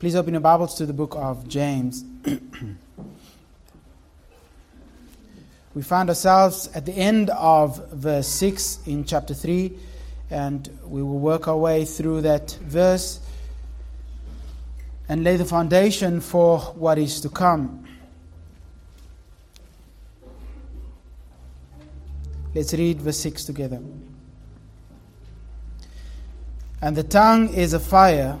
Please open your Bibles to the book of James. we find ourselves at the end of verse 6 in chapter 3, and we will work our way through that verse and lay the foundation for what is to come. Let's read verse 6 together. And the tongue is a fire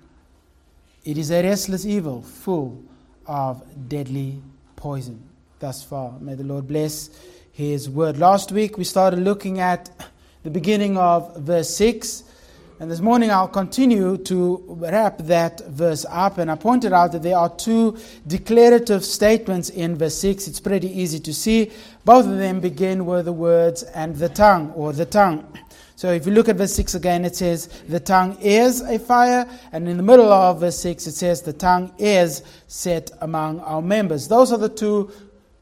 It is a restless evil full of deadly poison. Thus far, may the Lord bless His word. Last week we started looking at the beginning of verse 6. And this morning I'll continue to wrap that verse up. And I pointed out that there are two declarative statements in verse 6. It's pretty easy to see. Both of them begin with the words and the tongue or the tongue. So if you look at verse 6 again, it says, The tongue is a fire. And in the middle of verse 6, it says, The tongue is set among our members. Those are the two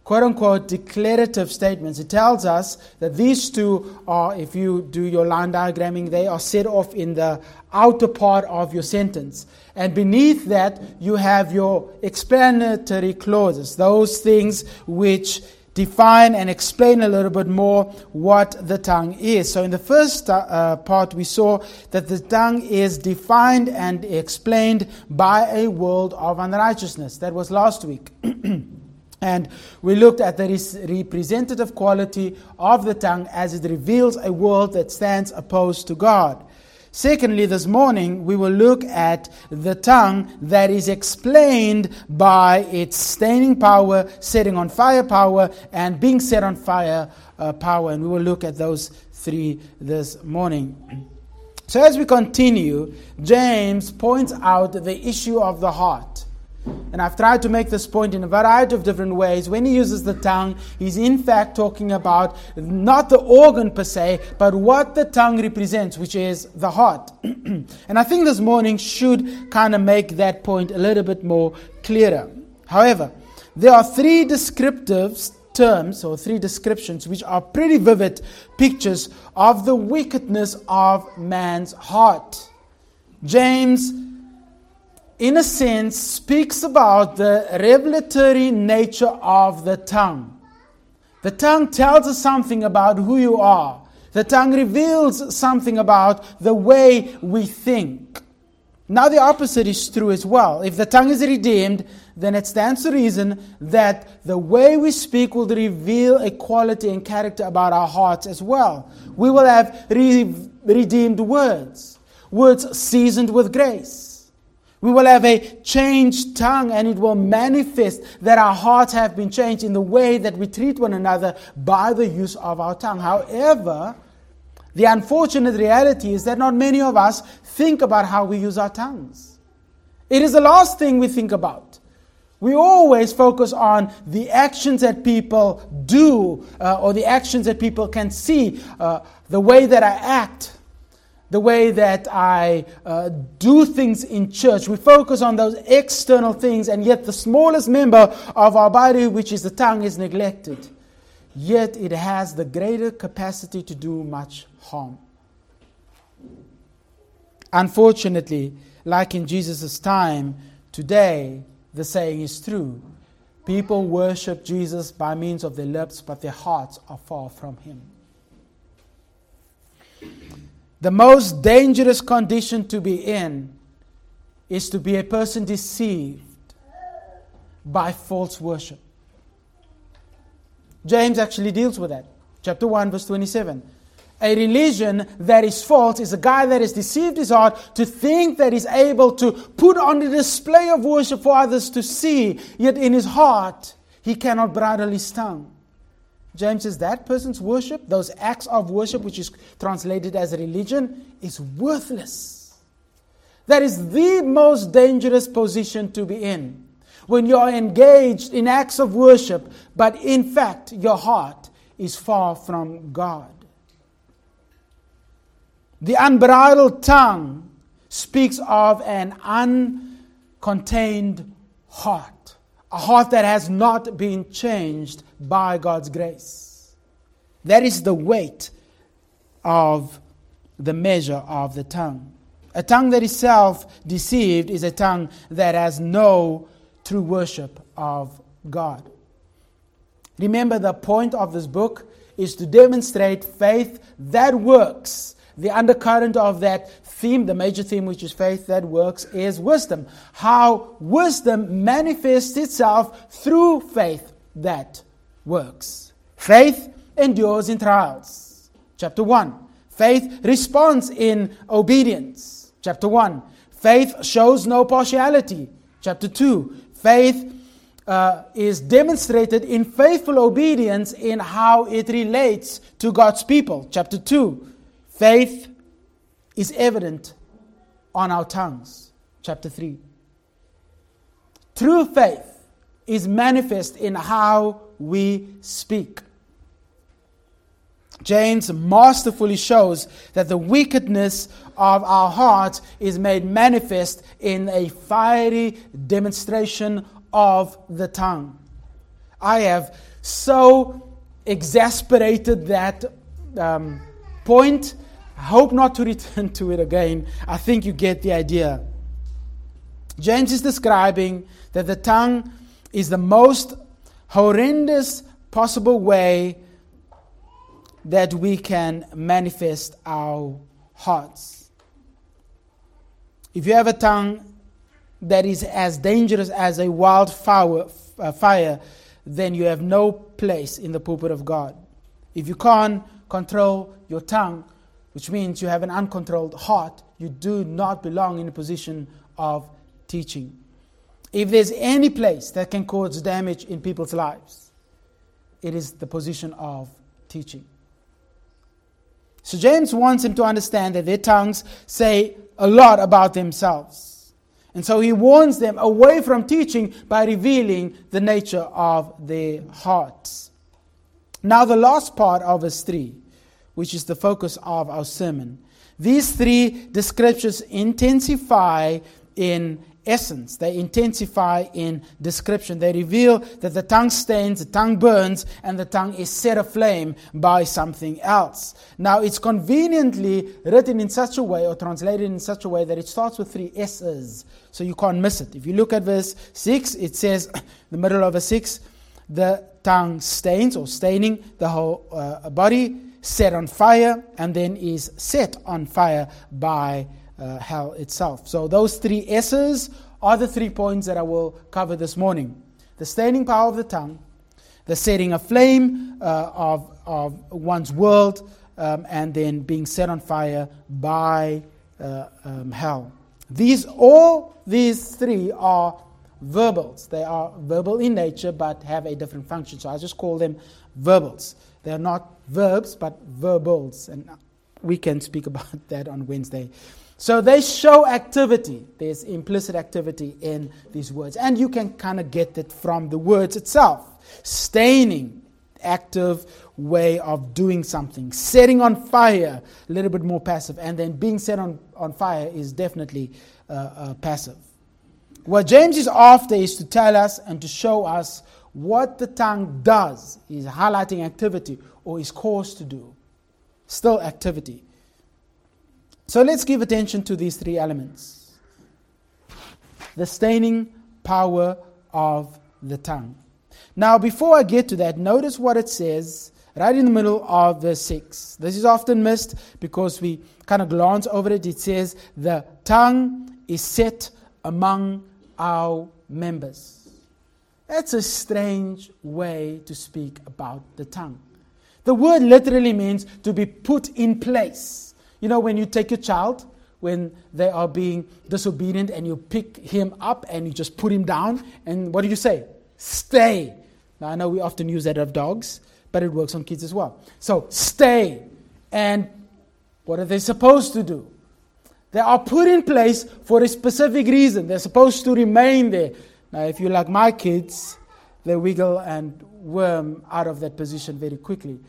quote unquote declarative statements. It tells us that these two are, if you do your line diagramming, they are set off in the outer part of your sentence. And beneath that, you have your explanatory clauses, those things which define and explain a little bit more what the tongue is. So, in the first uh, part, we saw that the tongue is defined and explained by a world of unrighteousness. That was last week. And we looked at the representative quality of the tongue as it reveals a world that stands opposed to God. Secondly, this morning we will look at the tongue that is explained by its staining power, setting on fire power, and being set on fire uh, power. And we will look at those three this morning. So, as we continue, James points out the issue of the heart. And I've tried to make this point in a variety of different ways. When he uses the tongue, he's in fact talking about not the organ per se, but what the tongue represents, which is the heart. and I think this morning should kind of make that point a little bit more clearer. However, there are three descriptive terms or three descriptions which are pretty vivid pictures of the wickedness of man's heart. James in a sense, speaks about the revelatory nature of the tongue. The tongue tells us something about who you are. The tongue reveals something about the way we think. Now, the opposite is true as well. If the tongue is redeemed, then it stands to reason that the way we speak will reveal a quality and character about our hearts as well. We will have re- redeemed words, words seasoned with grace. We will have a changed tongue and it will manifest that our hearts have been changed in the way that we treat one another by the use of our tongue. However, the unfortunate reality is that not many of us think about how we use our tongues. It is the last thing we think about. We always focus on the actions that people do uh, or the actions that people can see, uh, the way that I act the way that I uh, do things in church. We focus on those external things, and yet the smallest member of our body, which is the tongue, is neglected. Yet it has the greater capacity to do much harm. Unfortunately, like in Jesus' time, today the saying is true. People worship Jesus by means of their lips, but their hearts are far from Him. The most dangerous condition to be in is to be a person deceived by false worship. James actually deals with that. Chapter 1, verse 27. A religion that is false is a guy that has deceived his heart to think that he's able to put on the display of worship for others to see, yet in his heart he cannot bridle his tongue. James says that person's worship, those acts of worship, which is translated as religion, is worthless. That is the most dangerous position to be in. when you are engaged in acts of worship, but in fact your heart is far from God. The unbridled tongue speaks of an uncontained heart, a heart that has not been changed by God's grace. That is the weight of the measure of the tongue. A tongue that is self deceived is a tongue that has no true worship of God. Remember, the point of this book is to demonstrate faith that works. The undercurrent of that theme, the major theme, which is faith that works, is wisdom. How wisdom manifests itself through faith that works. Faith endures in trials. Chapter 1. Faith responds in obedience. Chapter 1. Faith shows no partiality. Chapter 2. Faith uh, is demonstrated in faithful obedience in how it relates to God's people. Chapter 2. Faith is evident on our tongues. Chapter 3. True faith is manifest in how we speak. James masterfully shows that the wickedness of our hearts is made manifest in a fiery demonstration of the tongue. I have so exasperated that um, point. I hope not to return to it again. I think you get the idea. James is describing that the tongue is the most horrendous possible way that we can manifest our hearts. If you have a tongue that is as dangerous as a wildfire, uh, fire, then you have no place in the pulpit of God. If you can't control your tongue, which means you have an uncontrolled heart, you do not belong in a position of teaching. If there's any place that can cause damage in people's lives, it is the position of teaching. So James wants him to understand that their tongues say a lot about themselves. And so he warns them away from teaching by revealing the nature of their hearts. Now, the last part of verse 3, which is the focus of our sermon. These three descriptions intensify in essence. They intensify in description. They reveal that the tongue stains, the tongue burns, and the tongue is set aflame by something else. Now, it's conveniently written in such a way or translated in such a way that it starts with three S's, so you can't miss it. If you look at verse 6, it says, the middle of verse 6, the tongue stains or staining the whole uh, body, set on fire, and then is set on fire by uh, hell itself. So, those three S's are the three points that I will cover this morning the staining power of the tongue, the setting aflame uh, of, of one's world, um, and then being set on fire by uh, um, hell. These all these three are verbals. They are verbal in nature but have a different function. So I just call them verbals. They are not verbs but verbals, and we can speak about that on Wednesday. So they show activity. There's implicit activity in these words. And you can kind of get it from the words itself. Staining, active way of doing something. Setting on fire, a little bit more passive. And then being set on, on fire is definitely uh, uh, passive. What James is after is to tell us and to show us what the tongue does. He's highlighting activity or is caused to do. Still activity. So let's give attention to these three elements the staining power of the tongue. Now, before I get to that, notice what it says right in the middle of verse 6. This is often missed because we kind of glance over it. It says, The tongue is set among our members. That's a strange way to speak about the tongue. The word literally means to be put in place. You know, when you take your child, when they are being disobedient, and you pick him up and you just put him down, and what do you say? Stay. Now, I know we often use that of dogs, but it works on kids as well. So, stay. And what are they supposed to do? They are put in place for a specific reason. They're supposed to remain there. Now, if you like my kids, they wiggle and worm out of that position very quickly.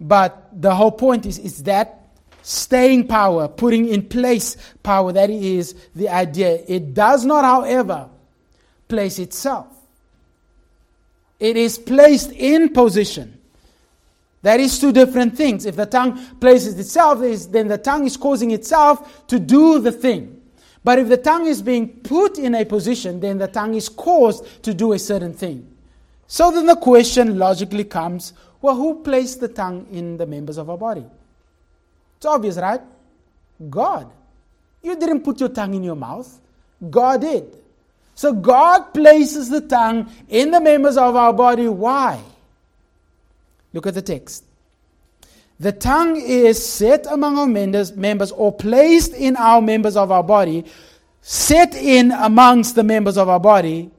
But the whole point is, is that staying power, putting in place power, that is the idea. It does not, however, place itself. It is placed in position. That is two different things. If the tongue places itself, then the tongue is causing itself to do the thing. But if the tongue is being put in a position, then the tongue is caused to do a certain thing. So then the question logically comes well, who placed the tongue in the members of our body? It's obvious, right? God. You didn't put your tongue in your mouth, God did. So God places the tongue in the members of our body. Why? Look at the text. The tongue is set among our members, or placed in our members of our body, set in amongst the members of our body,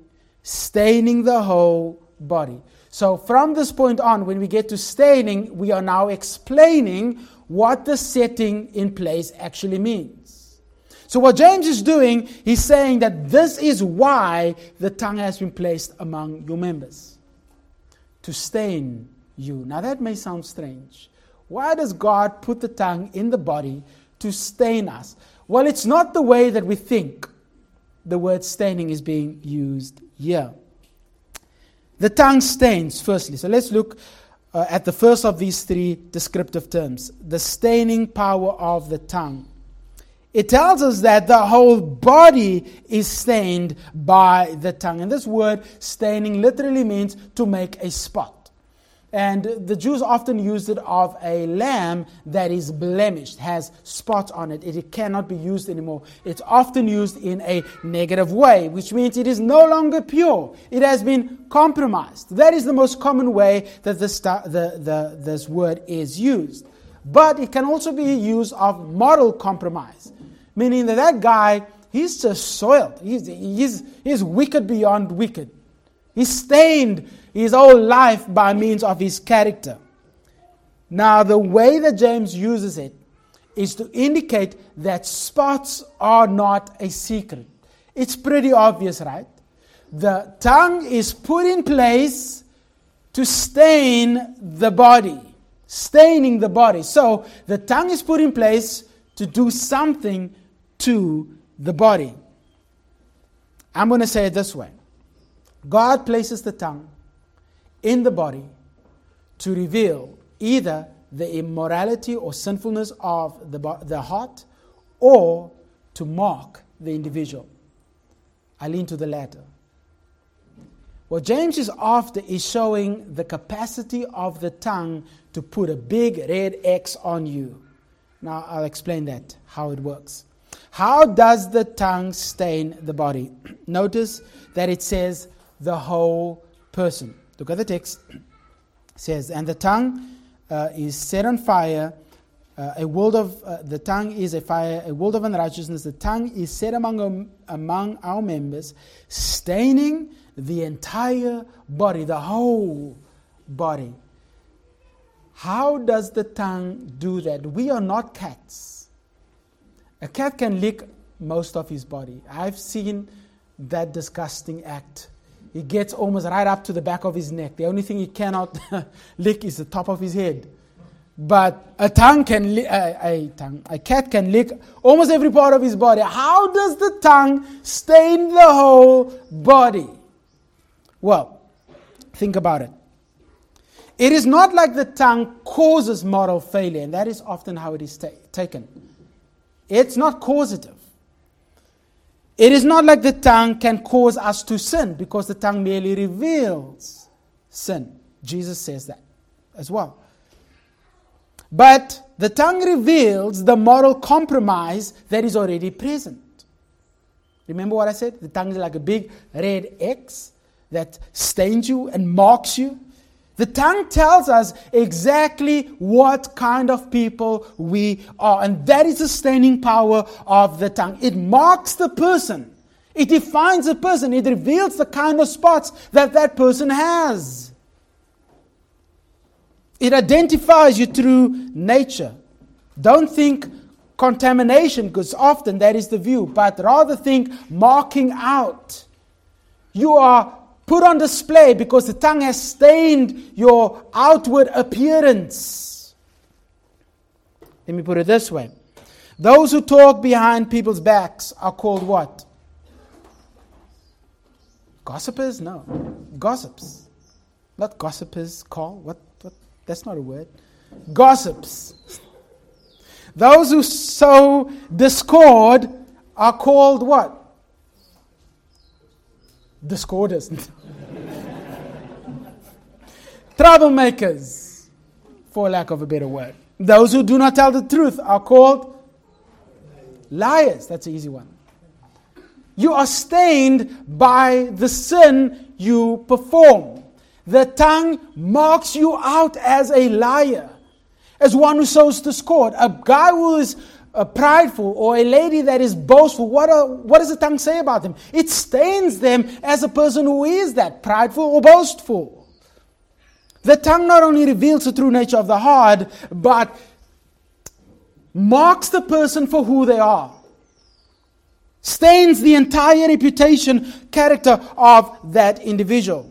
staining the whole body. So, from this point on, when we get to staining, we are now explaining what the setting in place actually means. So, what James is doing, he's saying that this is why the tongue has been placed among your members to stain you. Now, that may sound strange. Why does God put the tongue in the body to stain us? Well, it's not the way that we think the word staining is being used here. The tongue stains, firstly. So let's look uh, at the first of these three descriptive terms the staining power of the tongue. It tells us that the whole body is stained by the tongue. And this word staining literally means to make a spot. And the Jews often used it of a lamb that is blemished, has spots on it. It cannot be used anymore. It's often used in a negative way, which means it is no longer pure. It has been compromised. That is the most common way that this, the, the, this word is used. But it can also be used of moral compromise, meaning that that guy, he's just soiled. He's, he's, he's wicked beyond wicked. He's stained his whole life by means of his character. Now, the way that James uses it is to indicate that spots are not a secret. It's pretty obvious, right? The tongue is put in place to stain the body, staining the body. So, the tongue is put in place to do something to the body. I'm going to say it this way God places the tongue in the body to reveal either the immorality or sinfulness of the, the heart or to mark the individual. I lean to the latter. What James is after is showing the capacity of the tongue to put a big red X on you. Now, I'll explain that, how it works. How does the tongue stain the body? Notice that it says the whole person. Look at the text. It says, And the tongue uh, is set on fire. Uh, a world of uh, the tongue is a fire, a world of unrighteousness. The tongue is set among um, among our members, staining the entire body, the whole body. How does the tongue do that? We are not cats. A cat can lick most of his body. I've seen that disgusting act he gets almost right up to the back of his neck. The only thing he cannot lick is the top of his head. But a tongue can li- a, a, tongue, a cat can lick almost every part of his body. How does the tongue stain the whole body? Well, think about it. It is not like the tongue causes moral failure, and that is often how it is ta- taken. It's not causative. It is not like the tongue can cause us to sin because the tongue merely reveals sin. Jesus says that as well. But the tongue reveals the moral compromise that is already present. Remember what I said? The tongue is like a big red X that stains you and marks you. The tongue tells us exactly what kind of people we are. And that is the staining power of the tongue. It marks the person, it defines the person, it reveals the kind of spots that that person has. It identifies you through nature. Don't think contamination, because often that is the view, but rather think marking out You are put on display because the tongue has stained your outward appearance. Let me put it this way those who talk behind people's backs are called what? Gossipers? No. Gossips. Not gossipers, Call What, what? That's not a word. Gossips. Those who sow discord are called what? Discorders. Troublemakers, for lack of a better word. Those who do not tell the truth are called liars. That's an easy one. You are stained by the sin you perform. The tongue marks you out as a liar, as one who sows discord. A guy who is uh, prideful or a lady that is boastful, what, are, what does the tongue say about them? It stains them as a person who is that, prideful or boastful. The tongue not only reveals the true nature of the heart, but marks the person for who they are, stains the entire reputation, character of that individual.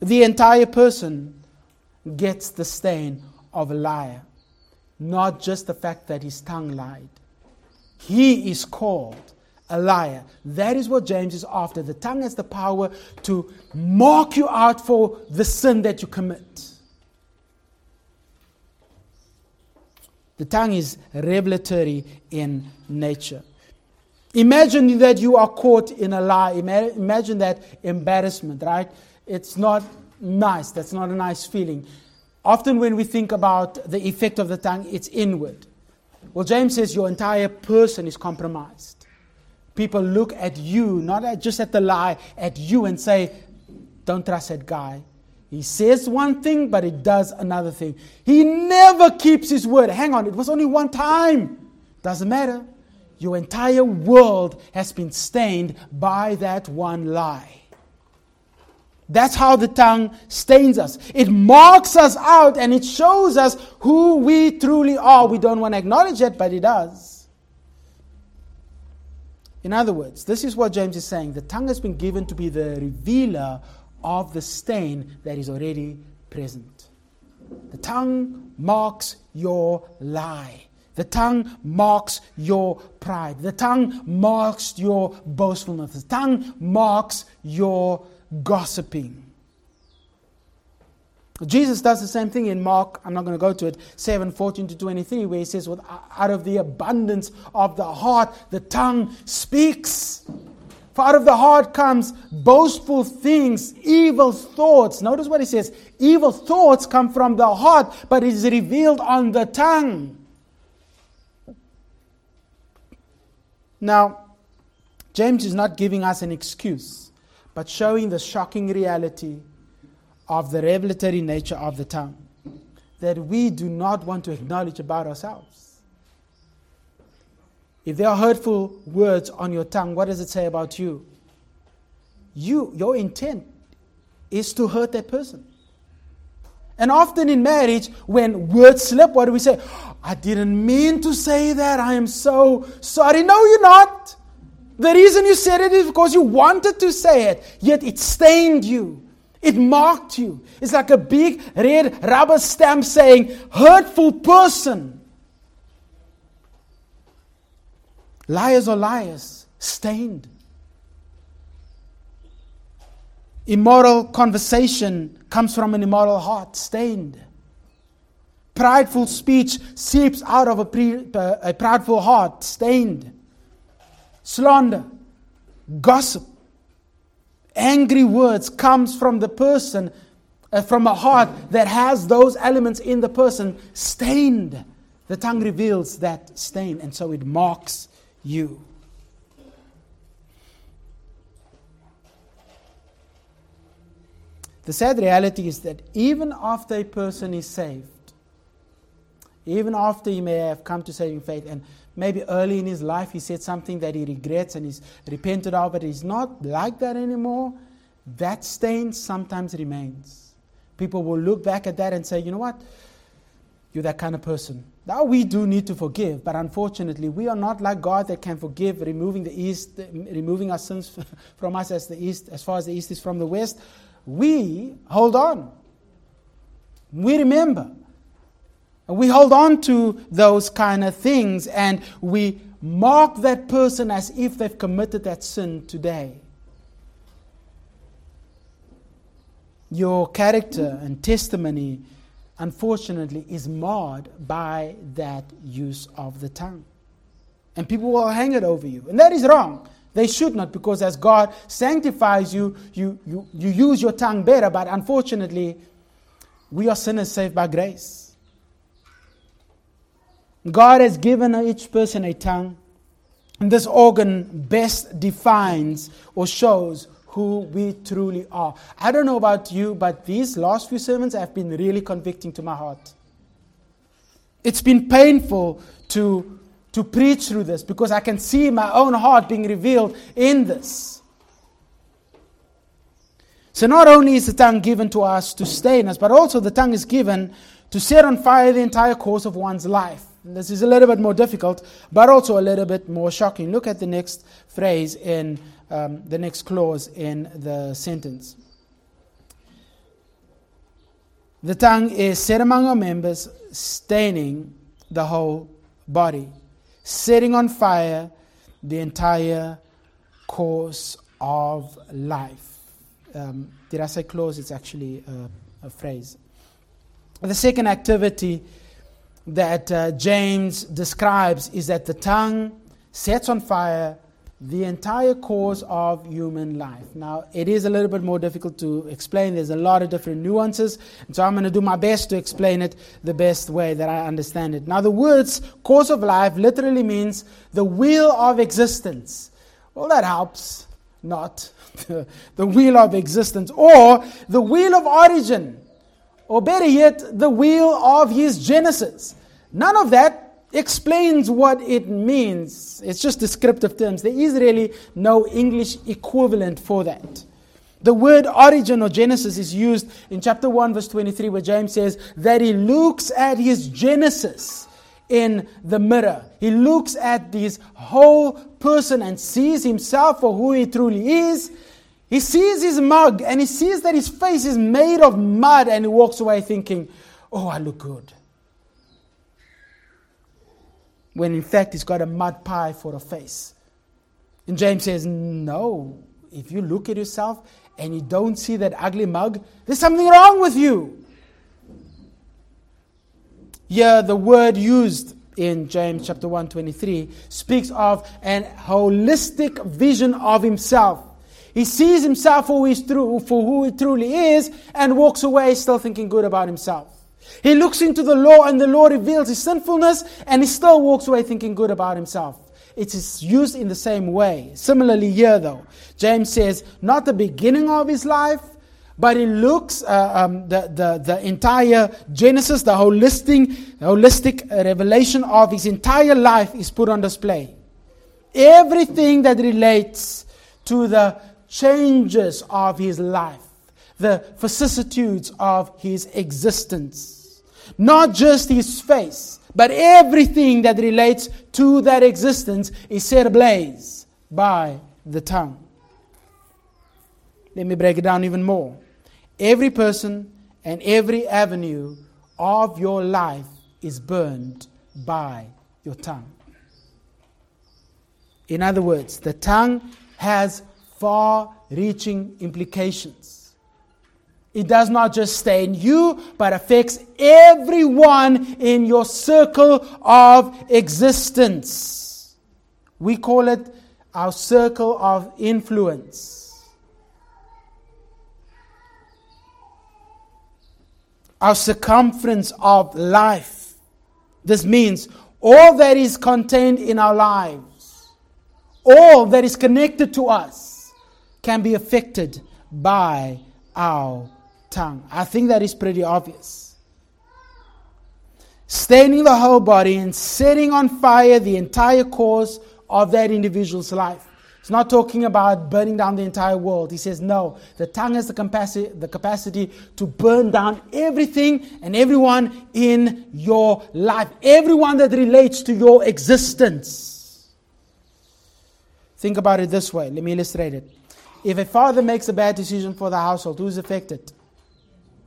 The entire person gets the stain of a liar, not just the fact that his tongue lied. He is called a liar. That is what James is after. The tongue has the power to mark you out for the sin that you commit. The tongue is revelatory in nature. Imagine that you are caught in a lie. Imagine that embarrassment, right? It's not nice. That's not a nice feeling. Often, when we think about the effect of the tongue, it's inward. Well, James says your entire person is compromised. People look at you, not at, just at the lie, at you and say, Don't trust that guy. He says one thing, but he does another thing. He never keeps his word. Hang on, it was only one time. Doesn't matter. Your entire world has been stained by that one lie. That's how the tongue stains us. It marks us out and it shows us who we truly are. We don't want to acknowledge it, but it does. In other words, this is what James is saying. The tongue has been given to be the revealer of the stain that is already present. The tongue marks your lie. The tongue marks your pride. The tongue marks your boastfulness. The tongue marks your gossiping. Jesus does the same thing in Mark, I'm not going to go to it, 7 14 to 23, where he says, Out of the abundance of the heart, the tongue speaks. For out of the heart comes boastful things, evil thoughts. Notice what he says evil thoughts come from the heart, but it is revealed on the tongue. Now, James is not giving us an excuse, but showing the shocking reality of the revelatory nature of the tongue that we do not want to acknowledge about ourselves. If there are hurtful words on your tongue, what does it say about you? You, your intent is to hurt that person. And often in marriage, when words slip, what do we say? Oh, I didn't mean to say that. I am so sorry. No, you're not. The reason you said it is because you wanted to say it, yet it stained you. It marked you. It's like a big red rubber stamp saying, hurtful person. Liars are liars, stained. Immoral conversation comes from an immoral heart, stained. Prideful speech seeps out of a, pre, uh, a prideful heart, stained. Slander, gossip, angry words comes from the person, uh, from a heart that has those elements in the person, stained. The tongue reveals that stain, and so it marks you. The sad reality is that even after a person is saved, even after he may have come to saving faith, and maybe early in his life he said something that he regrets and he's repented of, but he's not like that anymore, that stain sometimes remains. People will look back at that and say, you know what? You're that kind of person. Now we do need to forgive, but unfortunately, we are not like God that can forgive, removing the east, removing our sins from us as the east, as far as the east is from the west. We hold on. We remember. And we hold on to those kind of things and we mark that person as if they've committed that sin today. Your character and testimony unfortunately, is marred by that use of the tongue. And people will hang it over you. And that is wrong. They should not, because as God sanctifies you, you, you, you use your tongue better. But unfortunately, we are sinners saved by grace. God has given each person a tongue. And this organ best defines or shows who we truly are. I don't know about you, but these last few sermons have been really convicting to my heart. It's been painful to, to preach through this because I can see my own heart being revealed in this. So, not only is the tongue given to us to stain us, but also the tongue is given to set on fire the entire course of one's life. This is a little bit more difficult, but also a little bit more shocking. Look at the next phrase in um, the next clause in the sentence. The tongue is set among our members, staining the whole body, setting on fire the entire course of life. Um, did I say clause? It's actually a, a phrase. The second activity that uh, James describes is that the tongue sets on fire the entire course of human life. Now, it is a little bit more difficult to explain. There's a lot of different nuances. And so I'm going to do my best to explain it the best way that I understand it. Now, the words course of life literally means the wheel of existence. Well, that helps. Not the wheel of existence or the wheel of origin. Or better yet, the wheel of his genesis. None of that explains what it means. It's just descriptive terms. There is really no English equivalent for that. The word origin or Genesis is used in chapter 1, verse 23, where James says that he looks at his Genesis in the mirror. He looks at this whole person and sees himself for who he truly is. He sees his mug and he sees that his face is made of mud and he walks away thinking, Oh, I look good when in fact he's got a mud pie for a face. And James says, No, if you look at yourself and you don't see that ugly mug, there's something wrong with you. Here, the word used in James chapter 1 23 speaks of an holistic vision of himself. He sees himself who, he's true, for who he truly is and walks away still thinking good about himself. He looks into the law and the law reveals his sinfulness and he still walks away thinking good about himself. It is used in the same way. Similarly, here though, James says, not the beginning of his life, but he looks uh, um, the, the, the entire Genesis, the holistic, holistic revelation of his entire life is put on display. Everything that relates to the changes of his life, the vicissitudes of his existence not just his face, but everything that relates to that existence is set ablaze by the tongue. Let me break it down even more. Every person and every avenue of your life is burned by your tongue. In other words, the tongue has far reaching implications. It does not just stay in you, but affects everyone in your circle of existence. We call it our circle of influence. Our circumference of life. This means all that is contained in our lives, all that is connected to us, can be affected by our tongue. I think that is pretty obvious. Staining the whole body and setting on fire the entire course of that individual's life. He's not talking about burning down the entire world. He says, no, the tongue has the capacity, the capacity to burn down everything and everyone in your life, everyone that relates to your existence. Think about it this way. Let me illustrate it. If a father makes a bad decision for the household, who's affected?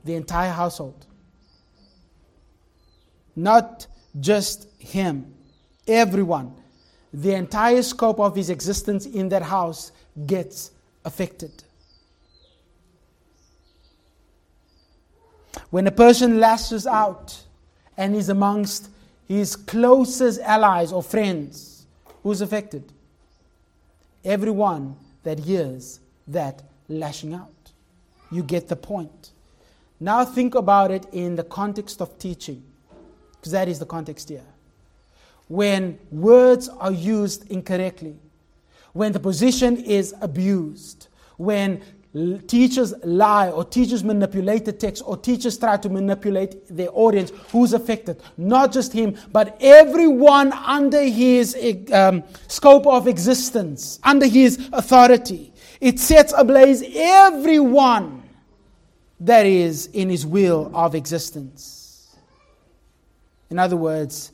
The entire household. Not just him, everyone the entire scope of his existence in that house gets affected. When a person lashes out and is amongst his closest allies or friends, who's affected? Everyone that hears that lashing out. You get the point. Now think about it in the context of teaching, because that is the context here. When words are used incorrectly, when the position is abused, when teachers lie or teachers manipulate the text or teachers try to manipulate their audience who's affected? Not just him but everyone under his um, scope of existence under his authority. It sets ablaze everyone that is in his will of existence in other words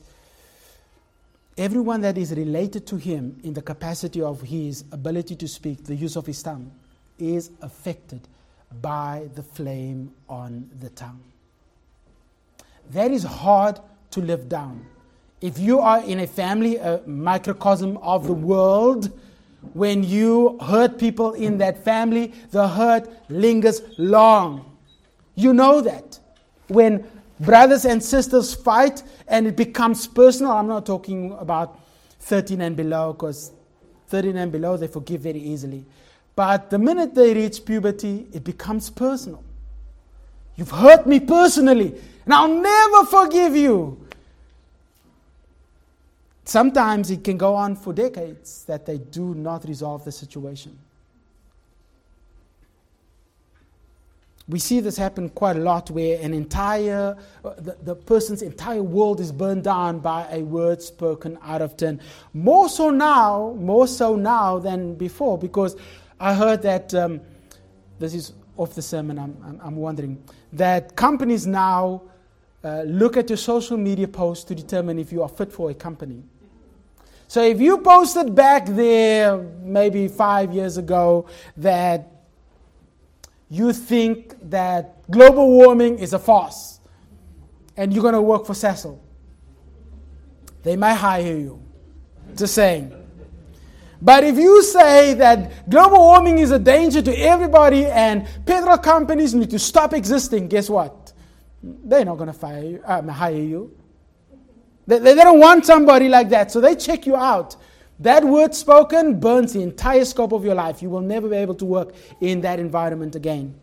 everyone that is related to him in the capacity of his ability to speak, the use of his tongue, is affected by the flame on the tongue. That is hard to live down. If you are in a family, a microcosm of the world, when you hurt people in that family, the hurt lingers long. You know that. When brothers and sisters fight and it becomes personal. I'm not talking about 13 and below because 13 and below they forgive very easily. But the minute they reach puberty, it becomes personal. You've hurt me personally, and I'll never forgive you. Sometimes it can go on for decades that they do not resolve the situation. We see this happen quite a lot where an entire, uh, the, the, person's entire world is burned down by a word spoken out of turn. More so now, more so now than before, because I heard that, um, this is off the sermon, I'm, I'm, I'm wondering, that companies now uh, look at your social media posts to determine if you are fit for a company. So if you posted back there maybe five years ago that you think that global warming is a farce and you're going to work for Sasol. They might hire you. Just saying. But if you say that global warming is a danger to everybody and petrol companies need to stop existing, guess what? They're not going to fire you, uh, hire you. They, they don't want somebody like that, so they check you out. That word spoken burns the entire scope of your life. You will never be able to work in that environment again.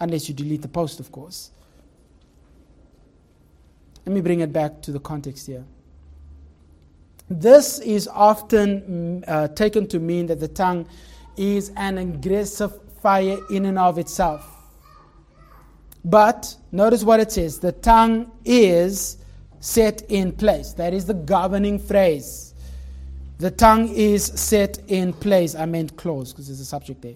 Unless you delete the post, of course. Let me bring it back to the context here. This is often mm, uh, taken to mean that the tongue is an aggressive fire in and of itself. But notice what it says the tongue is set in place. That is the governing phrase. The tongue is set in place. I meant close because there's a subject there.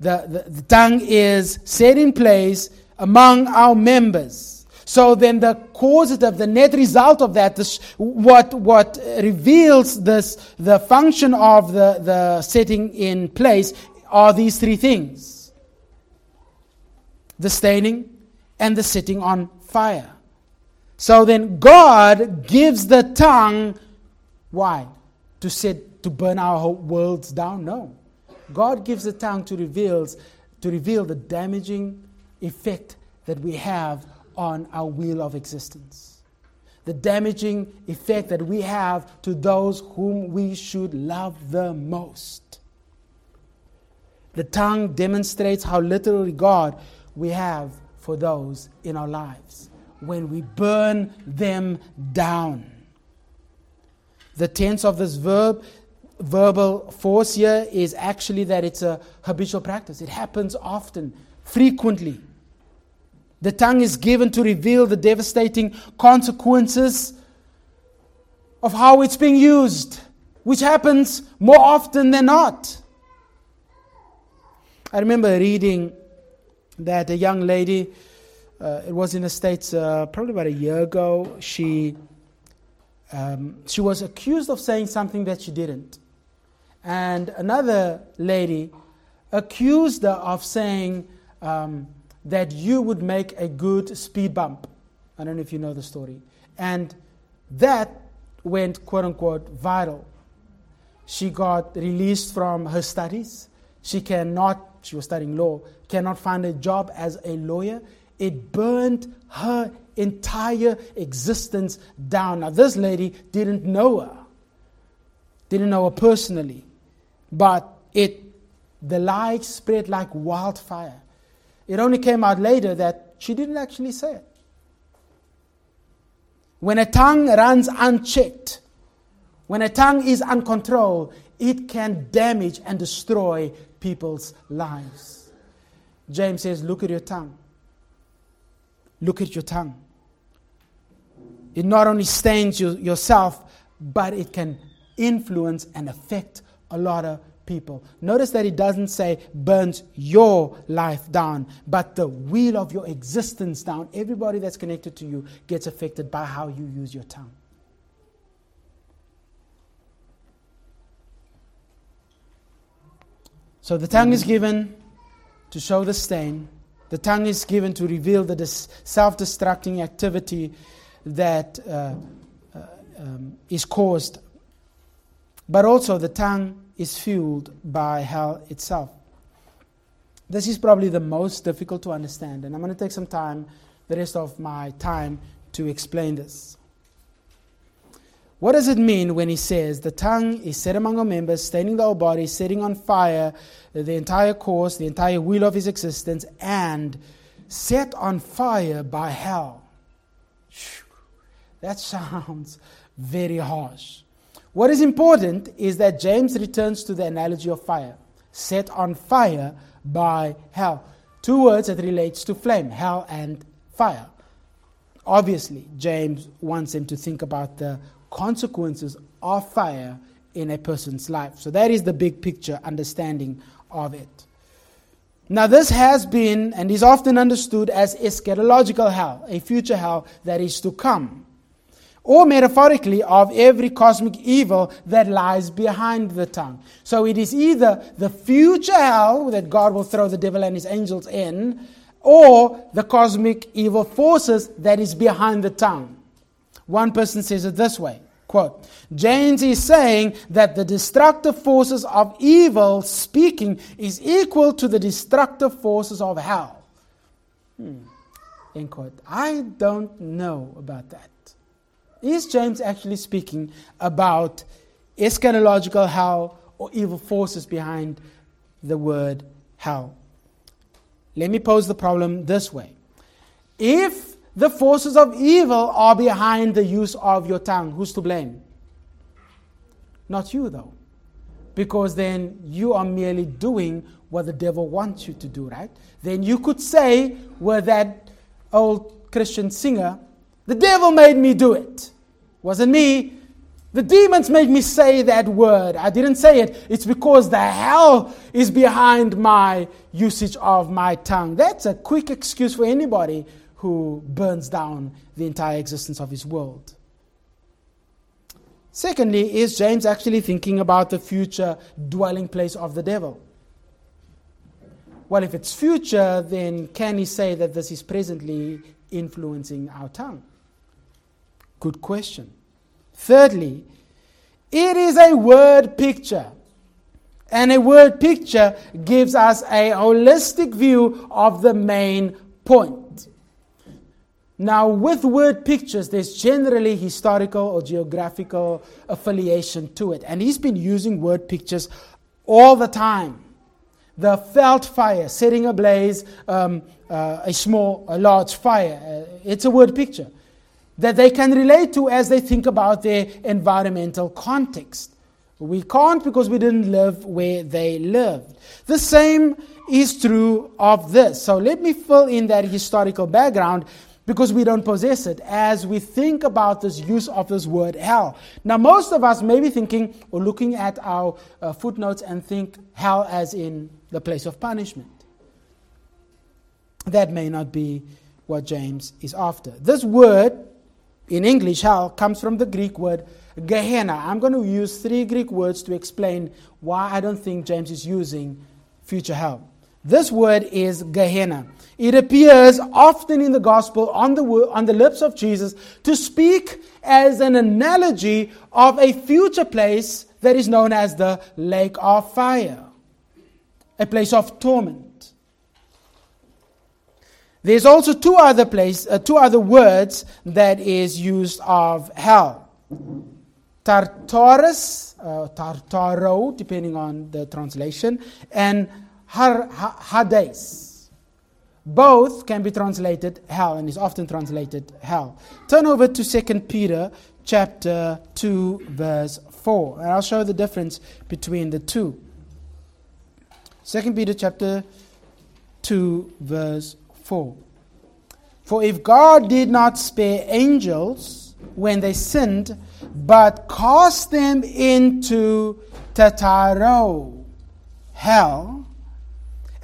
The, the, the tongue is set in place among our members. So then the causative, the net result of that, this, what, what reveals this, the function of the, the setting in place are these three things. The staining and the setting on fire. So then God gives the tongue, why? To set to burn our worlds down. No. God gives the tongue to reveal, to reveal the damaging effect that we have on our wheel of existence. The damaging effect that we have to those whom we should love the most. The tongue demonstrates how little regard we have for those in our lives when we burn them down. The tense of this verb, verbal force here, is actually that it's a habitual practice. It happens often, frequently. The tongue is given to reveal the devastating consequences of how it's being used, which happens more often than not. I remember reading that a young lady, uh, it was in the States uh, probably about a year ago, she, um, she was accused of saying something that she didn't. And another lady accused her of saying um, that you would make a good speed bump. I don't know if you know the story. And that went, quote unquote, viral. She got released from her studies. She cannot, she was studying law, cannot find a job as a lawyer. It burned her entire existence down. Now, this lady didn't know her, didn't know her personally, but it, the lie spread like wildfire. It only came out later that she didn't actually say it. When a tongue runs unchecked, when a tongue is uncontrolled, it can damage and destroy people's lives. James says, Look at your tongue. Look at your tongue. It not only stains you, yourself, but it can influence and affect a lot of people. Notice that it doesn't say burns your life down, but the wheel of your existence down. Everybody that's connected to you gets affected by how you use your tongue. So the tongue is given to show the stain. The tongue is given to reveal the self destructing activity that uh, uh, um, is caused. But also, the tongue is fueled by hell itself. This is probably the most difficult to understand, and I'm going to take some time, the rest of my time, to explain this. What does it mean when he says the tongue is set among our members, staining the whole body, setting on fire the entire course, the entire wheel of his existence, and set on fire by hell? That sounds very harsh. What is important is that James returns to the analogy of fire, set on fire by hell. Two words that relates to flame, hell and fire. Obviously, James wants him to think about the consequences of fire in a person's life. So that is the big picture understanding of it. Now, this has been and is often understood as eschatological hell, a future hell that is to come or metaphorically of every cosmic evil that lies behind the tongue. So it is either the future hell that God will throw the devil and his angels in, or the cosmic evil forces that is behind the tongue. One person says it this way quote James is saying that the destructive forces of evil speaking is equal to the destructive forces of hell. Hmm. End quote. I don't know about that. Is James actually speaking about eschatological hell or evil forces behind the word hell? Let me pose the problem this way. If the forces of evil are behind the use of your tongue, who's to blame? Not you, though. Because then you are merely doing what the devil wants you to do, right? Then you could say, with that old Christian singer, the devil made me do it. Wasn't me. The demons made me say that word. I didn't say it. It's because the hell is behind my usage of my tongue. That's a quick excuse for anybody who burns down the entire existence of his world. Secondly, is James actually thinking about the future dwelling place of the devil? Well, if it's future, then can he say that this is presently influencing our tongue? Good question. Thirdly, it is a word picture. And a word picture gives us a holistic view of the main point. Now, with word pictures, there's generally historical or geographical affiliation to it. And he's been using word pictures all the time. The felt fire, setting ablaze um, uh, a small, a large fire. Uh, it's a word picture that they can relate to as they think about their environmental context. We can't because we didn't live where they lived. The same is true of this. So let me fill in that historical background because we don't possess it as we think about this use of this word hell. Now, most of us may be thinking or looking at our uh, footnotes and think hell as in the place of punishment. That may not be what James is after. This word in English, hell, comes from the Greek word Gehenna. I'm going to use three Greek words to explain why I don't think James is using future hell. This word is Gehenna. It appears often in the gospel on the, on the lips of Jesus to speak as an analogy of a future place that is known as the lake of fire, a place of torment. There's also two other place, uh, two other words that is used of hell. Tartarus, uh, Tartaro, depending on the translation, and Har- Hades. Both can be translated hell and is often translated hell. Turn over to 2 Peter chapter 2 verse 4 and I'll show the difference between the two. 2 Peter chapter 2 verse 4. For if God did not spare angels when they sinned, but cast them into Tartaro, hell,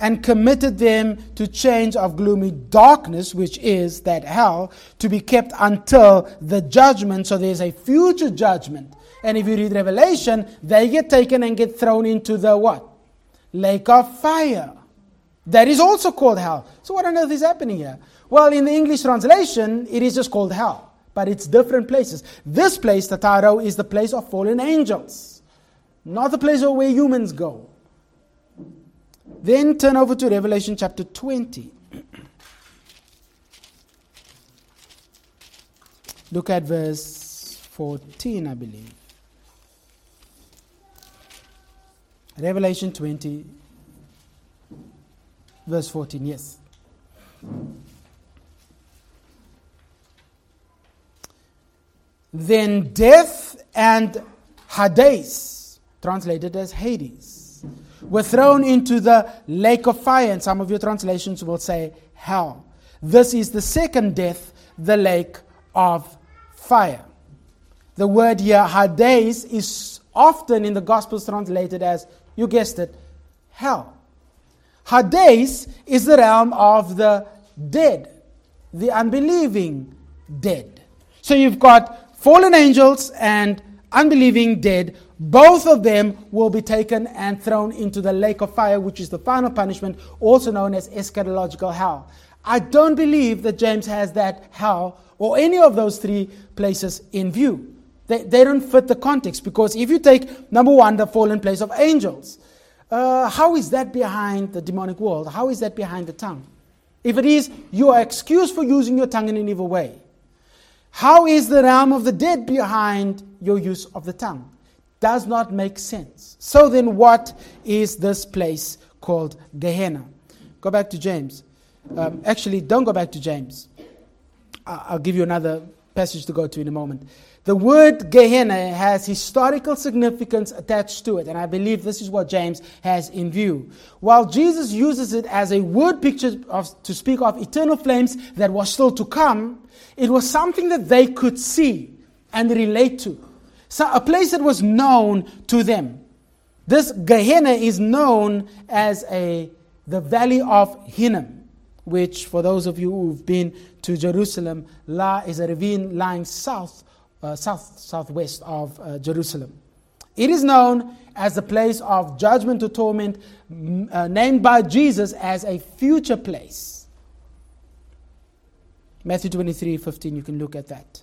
and committed them to chains of gloomy darkness, which is that hell, to be kept until the judgment. So there's a future judgment. And if you read Revelation, they get taken and get thrown into the what? Lake of fire. That is also called hell. So what on earth is happening here? Well, in the English translation, it is just called hell. But it's different places. This place, Tartaro, is the place of fallen angels. Not the place where humans go. Then turn over to Revelation chapter 20. Look at verse 14, I believe. Revelation 20, verse 14, yes. Then death and Hades, translated as Hades, were thrown into the lake of fire, and some of your translations will say hell. This is the second death, the lake of fire. The word here, Hades, is often in the Gospels translated as, you guessed it, hell. Hades is the realm of the dead, the unbelieving dead. So you've got fallen angels and unbelieving dead. Both of them will be taken and thrown into the lake of fire, which is the final punishment, also known as eschatological hell. I don't believe that James has that hell or any of those three places in view. They, they don't fit the context because if you take, number one, the fallen place of angels, uh, how is that behind the demonic world? How is that behind the tongue? If it is, you are excused for using your tongue in an evil way. How is the realm of the dead behind your use of the tongue? Does not make sense. So then, what is this place called Gehenna? Go back to James. Um, actually, don't go back to James. I'll give you another passage to go to in a moment. The word Gehenna has historical significance attached to it, and I believe this is what James has in view. While Jesus uses it as a word picture of, to speak of eternal flames that was still to come, it was something that they could see and relate to. So a place that was known to them. This Gehenna is known as a, the valley of Hinnom, which, for those of you who've been to Jerusalem, La is a ravine lying south uh, south southwest of uh, Jerusalem. It is known as the place of judgment or torment, uh, named by Jesus as a future place. Matthew 23 15, you can look at that.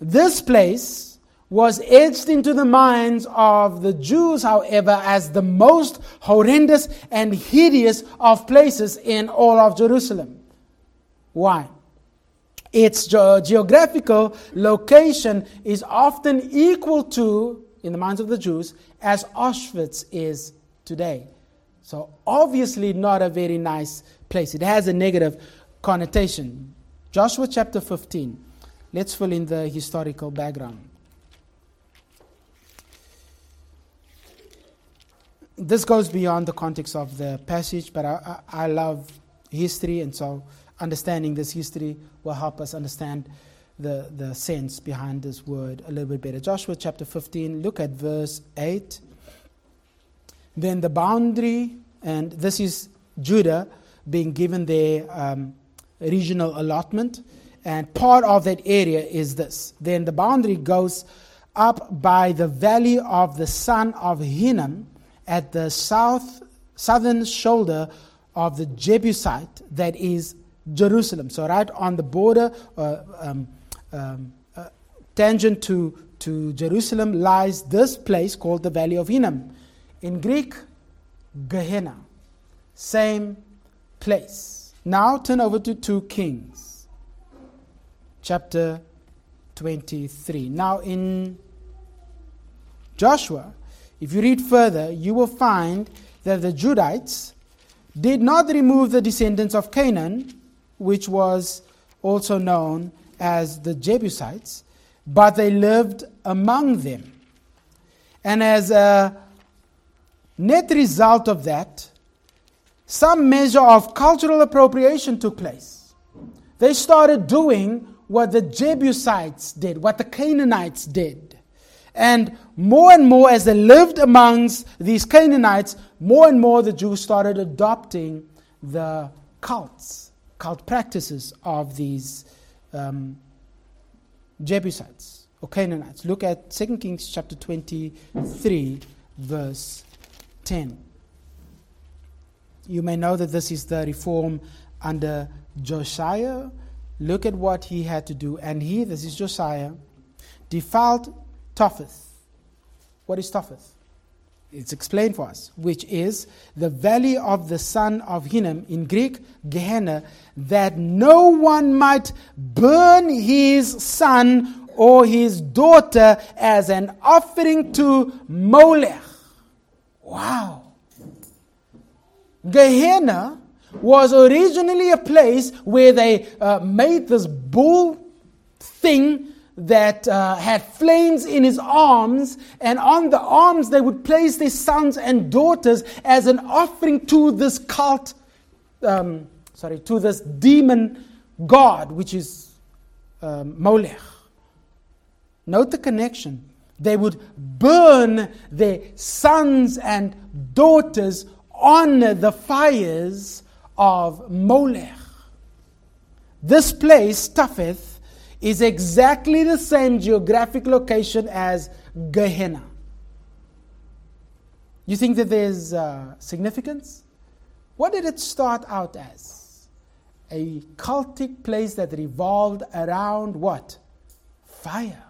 This place was etched into the minds of the Jews, however, as the most horrendous and hideous of places in all of Jerusalem. Why? Its ge- geographical location is often equal to, in the minds of the Jews, as Auschwitz is today. So, obviously, not a very nice place. It has a negative connotation. Joshua chapter 15. Let's fill in the historical background. This goes beyond the context of the passage, but I, I, I love history, and so understanding this history will help us understand the, the sense behind this word a little bit better. Joshua chapter 15, look at verse 8. Then the boundary And this is Judah being given their um, regional allotment. And part of that area is this. Then the boundary goes up by the valley of the son of Hinnom at the south southern shoulder of the Jebusite that is Jerusalem. So right on the border, uh, um, um, uh, tangent to, to Jerusalem, lies this place called the Valley of Hinnom. In Greek, Gehenna. Same place. Now turn over to 2 Kings, chapter 23. Now in Joshua, if you read further, you will find that the Judites did not remove the descendants of Canaan, which was also known as the Jebusites, but they lived among them. And as a net result of that, some measure of cultural appropriation took place. They started doing what the Jebusites did, what the Canaanites did. And more and more, as they lived amongst these Canaanites, more and more the Jews started adopting the cults, cult practices of these um, Jebusites or Canaanites. Look at 2 Kings chapter 23, verse 10. You may know that this is the reform under Josiah. Look at what he had to do. And he, this is Josiah, defiled Topheth. What is Topheth? It's explained for us, which is the valley of the son of Hinnom, in Greek, Gehenna, that no one might burn his son or his daughter as an offering to Molech. Wow. Gehenna was originally a place where they uh, made this bull thing that uh, had flames in his arms, and on the arms they would place their sons and daughters as an offering to this cult, um, sorry, to this demon god, which is um, Molech. Note the connection. They would burn their sons and daughters on the fires of Molech. This place, Topheth, is exactly the same geographic location as Gehenna. You think that there's uh, significance? What did it start out as? A cultic place that revolved around what? Fire.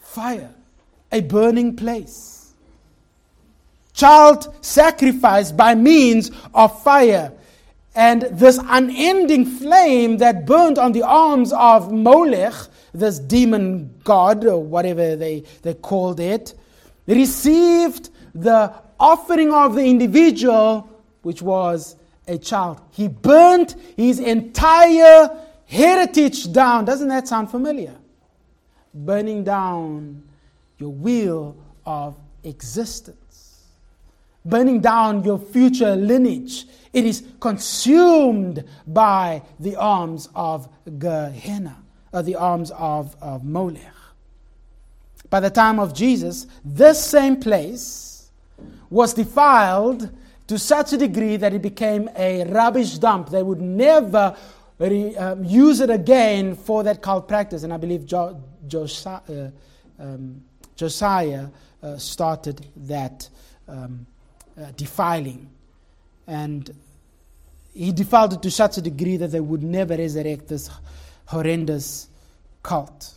Fire. A burning place. Child sacrifice by means of fire and this unending flame that burned on the arms of Molech, this demon god, or whatever they, they called it, received the offering of the individual, which was a child. He burnt his entire heritage down. Doesn't that sound familiar? Burning down your wheel of existence, burning down your future lineage it is consumed by the arms of Gehenna, or the arms of, of Molech. By the time of Jesus, this same place was defiled to such a degree that it became a rubbish dump. They would never re, um, use it again for that cult practice. And I believe jo, Josiah, uh, um, Josiah uh, started that um, uh, defiling and he defiled it to such a degree that they would never resurrect this horrendous cult.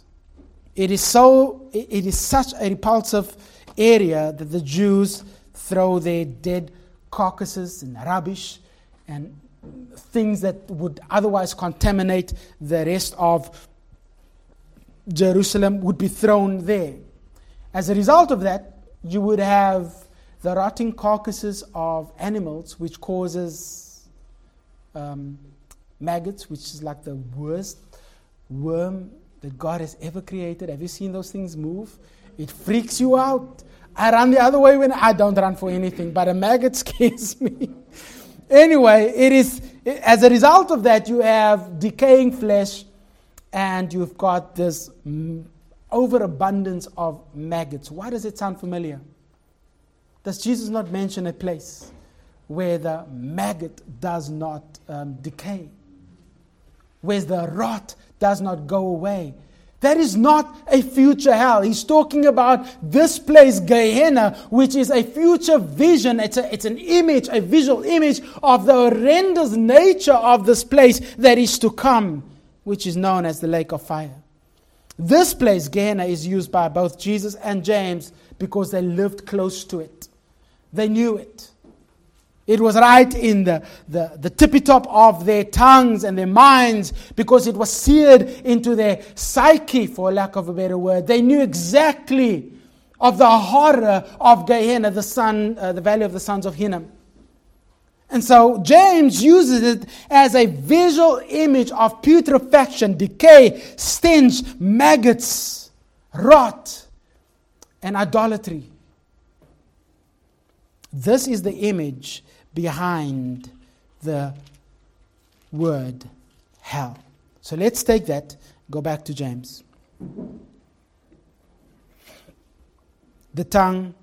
It is so it is such a repulsive area that the Jews throw their dead carcasses and rubbish and things that would otherwise contaminate the rest of Jerusalem would be thrown there. As a result of that, you would have the rotting carcasses of animals, which causes um, maggots, which is like the worst worm that God has ever created. Have you seen those things move? It freaks you out. I run the other way when I don't run for anything, but a maggot scares me. anyway, it is as a result of that you have decaying flesh and you've got this overabundance of maggots. Why does it sound familiar? Does Jesus not mention a place where the maggot does not um, decay, where the rot does not go away. That is not a future hell. He's talking about this place, Gehenna, which is a future vision. It's, a, it's an image, a visual image of the horrendous nature of this place that is to come, which is known as the lake of fire. This place, Gehenna, is used by both Jesus and James because they lived close to it. They knew it. It was right in the, the, the tippy top of their tongues and their minds because it was seared into their psyche, for lack of a better word. They knew exactly of the horror of Gehenna, the, son, uh, the valley of the sons of Hinnom. And so James uses it as a visual image of putrefaction, decay, stench, maggots, rot, and idolatry. This is the image behind the word hell. So let's take that, go back to James. The tongue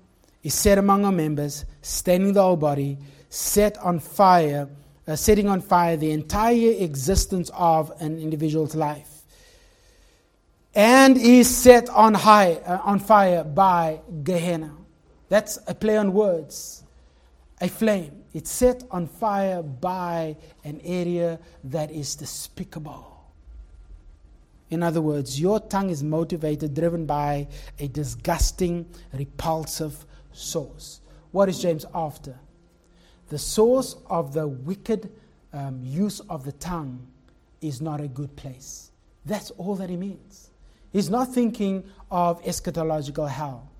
is set among our members, staining the whole body, set on fire, uh, setting on fire the entire existence of an individual's life, and is set on high, uh, on fire by Gehenna. That's a play on words, a flame. It's set on fire by an area that is despicable. In other words, your tongue is motivated, driven by a disgusting, repulsive source. What is James after? The source of the wicked um, use of the tongue is not a good place. That's all that he means. He's not thinking of eschatological hell.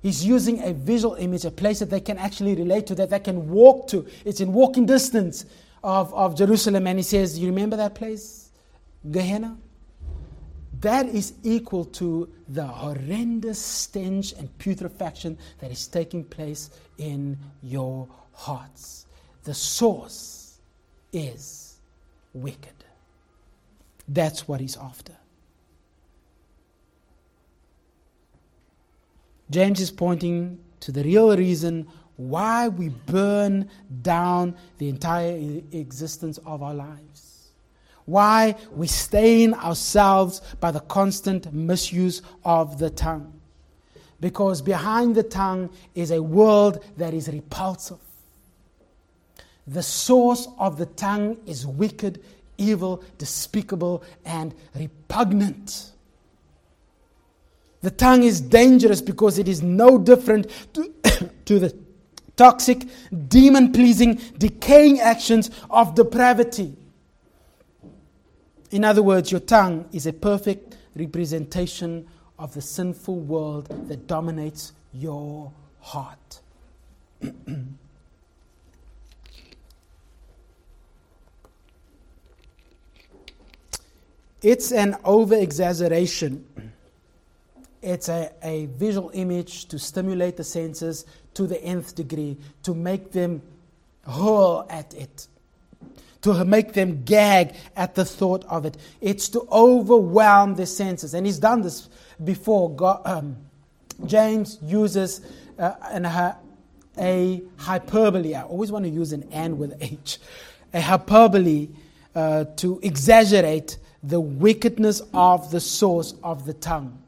He's using a visual image, a place that they can actually relate to, that they can walk to. It's in walking distance of, of Jerusalem. And he says, You remember that place? Gehenna? That is equal to the horrendous stench and putrefaction that is taking place in your hearts. The source is wicked. That's what he's after. James is pointing to the real reason why we burn down the entire existence of our lives. Why we stain ourselves by the constant misuse of the tongue. Because behind the tongue is a world that is repulsive. The source of the tongue is wicked, evil, despicable, and repugnant. The tongue is dangerous because it is no different to, to the toxic, demon pleasing, decaying actions of depravity. In other words, your tongue is a perfect representation of the sinful world that dominates your heart. it's an over exaggeration it's a, a visual image to stimulate the senses to the nth degree, to make them hurl at it, to make them gag at the thought of it. It's to overwhelm the senses. And he's done this before. God, um, James uses uh, an, uh, a hyperbole. I always want to use an and with H. A hyperbole uh, to exaggerate the wickedness of the source of the tongue.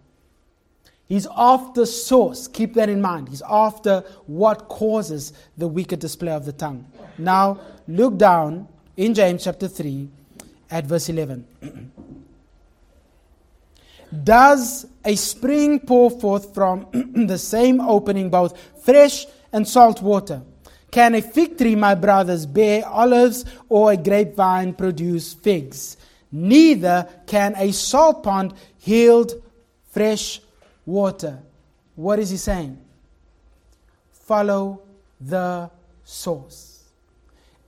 He's after source. Keep that in mind. He's after what causes the wicked display of the tongue. Now, look down in James chapter 3 at verse 11. Does a spring pour forth from the same opening both fresh and salt water? Can a fig tree, my brothers, bear olives or a grapevine produce figs? Neither can a salt pond yield fresh water. What is he saying? Follow the source.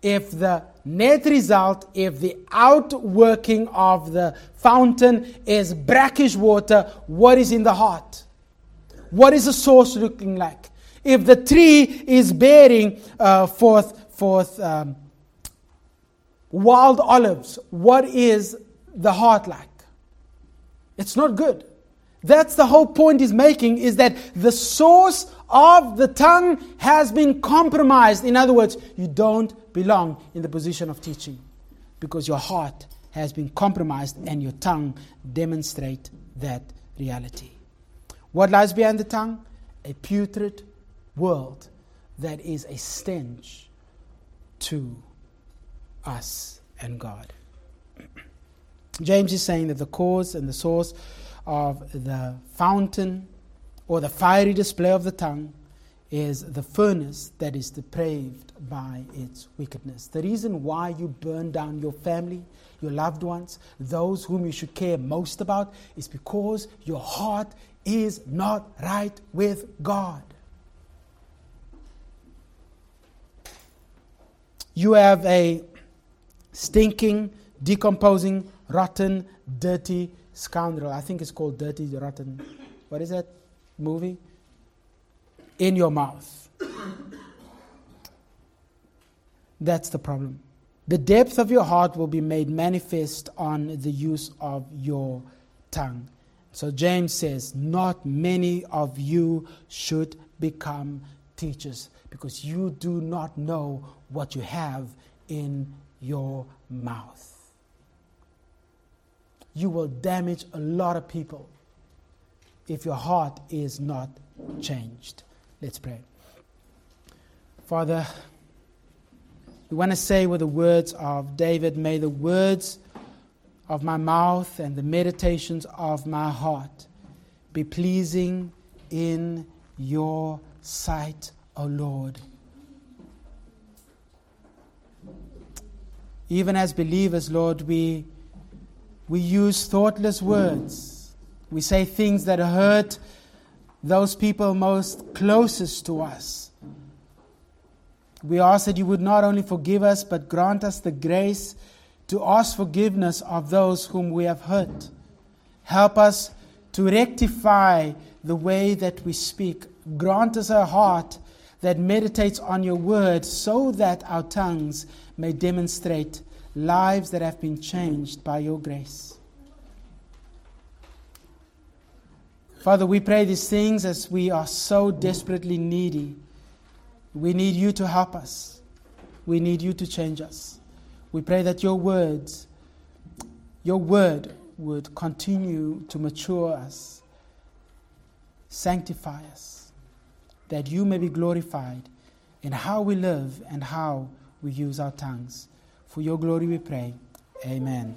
If the net result, if the outworking of the fountain is brackish water, what is in the heart? What is the source looking like? If the tree is bearing uh, forth, forth um, wild olives, what is the heart like? It's not good. That's the whole point he's making is that the source of the tongue has been compromised. In other words, you don't belong in the position of teaching because your heart has been compromised and your tongue demonstrate that reality. What lies behind the tongue? A putrid world that is a stench to us and God. James is saying that the cause and the source of the fountain or the fiery display of the tongue is the furnace that is depraved by its wickedness. The reason why you burn down your family, your loved ones, those whom you should care most about, is because your heart is not right with God. You have a stinking, decomposing, rotten, dirty scoundrel. I think it's called Dirty Rotten. What is that movie? In your mouth. That's the problem. The depth of your heart will be made manifest on the use of your tongue. So James says, Not many of you should become teachers because you do not know what you have in your mouth you will damage a lot of people if your heart is not changed. Let's pray. Father, we want to say with the words of David, may the words of my mouth and the meditations of my heart be pleasing in your sight, O Lord. Even as believers, Lord, we we use thoughtless words. We say things that hurt those people most closest to us. We ask that you would not only forgive us, but grant us the grace to ask forgiveness of those whom we have hurt. Help us to rectify the way that we speak. Grant us a heart that meditates on your word so that our tongues may demonstrate lives that have been changed by your grace. Father, we pray these things as we are so desperately needy. We need you to help us. We need you to change us. We pray that your words, your word would continue to mature us, sanctify us, that you may be glorified in how we live and how we use our tongues. For your glory we pray. Amen.